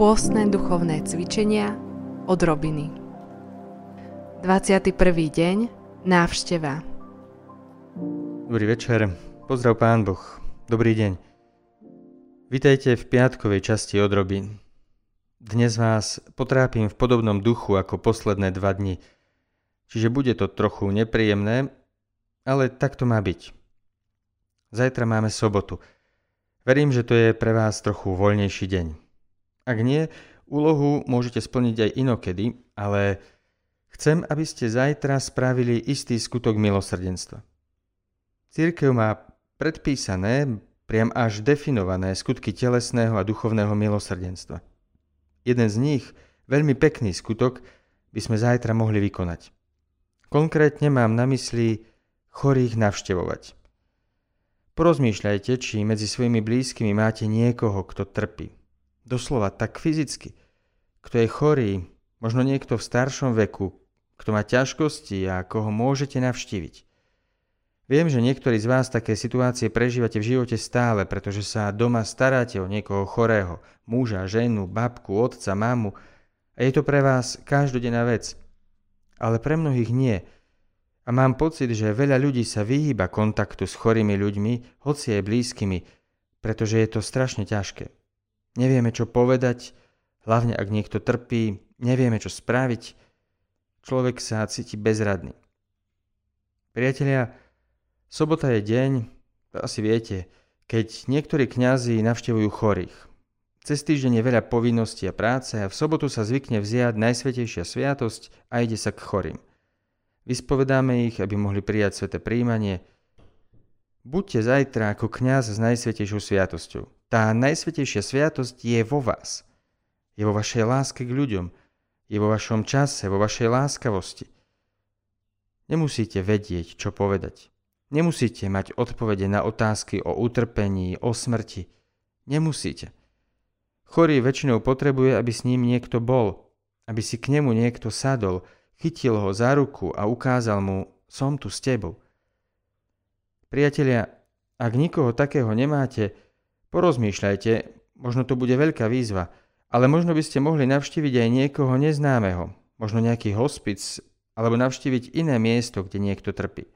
Pôstne duchovné cvičenia od Robiny 21. deň Návšteva Dobrý večer, pozdrav Pán Boh, dobrý deň. Vítajte v piatkovej časti od Robin. Dnes vás potrápim v podobnom duchu ako posledné dva dni, čiže bude to trochu nepríjemné, ale tak to má byť. Zajtra máme sobotu. Verím, že to je pre vás trochu voľnejší deň. Ak nie, úlohu môžete splniť aj inokedy, ale chcem, aby ste zajtra spravili istý skutok milosrdenstva. Církev má predpísané, priam až definované skutky telesného a duchovného milosrdenstva. Jeden z nich, veľmi pekný skutok, by sme zajtra mohli vykonať. Konkrétne mám na mysli chorých navštevovať. Porozmýšľajte, či medzi svojimi blízkymi máte niekoho, kto trpí doslova tak fyzicky, kto je chorý, možno niekto v staršom veku, kto má ťažkosti a koho môžete navštíviť. Viem, že niektorí z vás také situácie prežívate v živote stále, pretože sa doma staráte o niekoho chorého, muža, ženu, babku, otca, mamu a je to pre vás každodenná vec. Ale pre mnohých nie. A mám pocit, že veľa ľudí sa vyhýba kontaktu s chorými ľuďmi, hoci aj blízkymi, pretože je to strašne ťažké. Nevieme, čo povedať, hlavne ak niekto trpí, nevieme, čo spraviť. Človek sa cíti bezradný. Priatelia, sobota je deň, to asi viete, keď niektorí kňazi navštevujú chorých. Cez týždeň je veľa povinností a práce a v sobotu sa zvykne vziať Najsvetejšia sviatosť a ide sa k chorým. Vyspovedáme ich, aby mohli prijať sveté príjmanie. Buďte zajtra ako kňaz s Najsvetejšou sviatosťou. Tá najsvetejšia sviatosť je vo vás. Je vo vašej láske k ľuďom. Je vo vašom čase, vo vašej láskavosti. Nemusíte vedieť, čo povedať. Nemusíte mať odpovede na otázky o utrpení, o smrti. Nemusíte. Chorý väčšinou potrebuje, aby s ním niekto bol, aby si k nemu niekto sadol, chytil ho za ruku a ukázal mu, som tu s tebou. Priatelia, ak nikoho takého nemáte, Porozmýšľajte, možno to bude veľká výzva, ale možno by ste mohli navštíviť aj niekoho neznámeho, možno nejaký hospic, alebo navštíviť iné miesto, kde niekto trpí.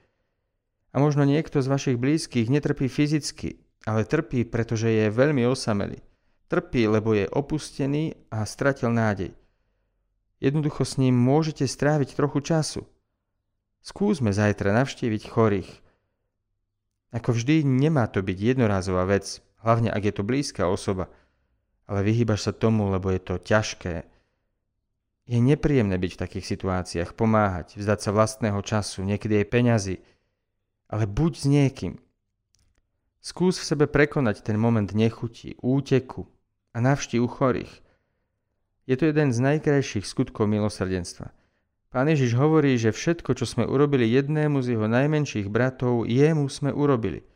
A možno niekto z vašich blízkych netrpí fyzicky, ale trpí, pretože je veľmi osamelý. Trpí, lebo je opustený a stratil nádej. Jednoducho s ním môžete stráviť trochu času. Skúsme zajtra navštíviť chorých. Ako vždy, nemá to byť jednorázová vec, hlavne ak je to blízka osoba, ale vyhýbaš sa tomu, lebo je to ťažké. Je nepríjemné byť v takých situáciách, pomáhať, vzdať sa vlastného času, niekedy aj peňazí, ale buď s niekým. Skús v sebe prekonať ten moment nechutí, úteku a navštív chorých. Je to jeden z najkrajších skutkov milosrdenstva. Pán Ježiš hovorí, že všetko, čo sme urobili jednému z jeho najmenších bratov, jemu sme urobili –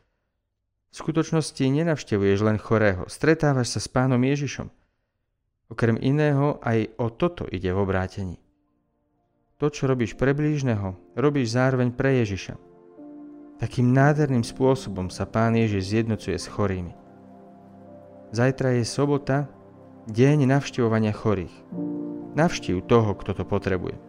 v skutočnosti nenavštevuješ len chorého, stretávaš sa s pánom Ježišom. Okrem iného aj o toto ide v obrátení. To, čo robíš pre blížneho, robíš zároveň pre Ježiša. Takým nádherným spôsobom sa pán Ježiš zjednocuje s chorými. Zajtra je sobota, deň navštevovania chorých. Navštív toho, kto to potrebuje.